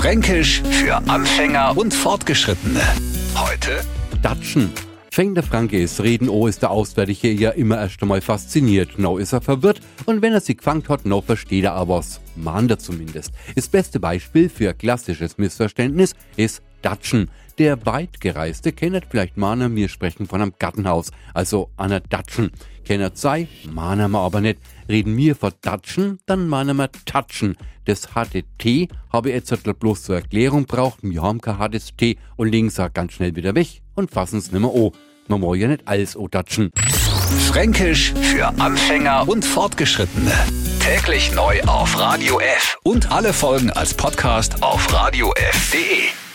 Fränkisch für Anfänger und Fortgeschrittene. Heute Datschen. Fängt der Franke es reden, oh ist der Auswärtige ja immer erst einmal fasziniert. No ist er verwirrt und wenn er sich gefangen hat, no versteht er aber was. Mahnt er zumindest. Das beste Beispiel für klassisches Missverständnis ist Datschen. Der weitgereiste kennt vielleicht mahner, wir sprechen von einem Gartenhaus, also einer Datschen. Kennt sei, wir aber nicht. Reden wir von Datschen, dann mahnen wir Tatschen. Das HTT habe ich jetzt halt bloß zur Erklärung braucht. Wir haben kein hartes T und legen es ganz schnell wieder weg und fassen es nimmer o. Man muss ja nicht alles o datschen. Fränkisch für Anfänger und Fortgeschrittene. Täglich neu auf Radio F und alle Folgen als Podcast auf radiof.de.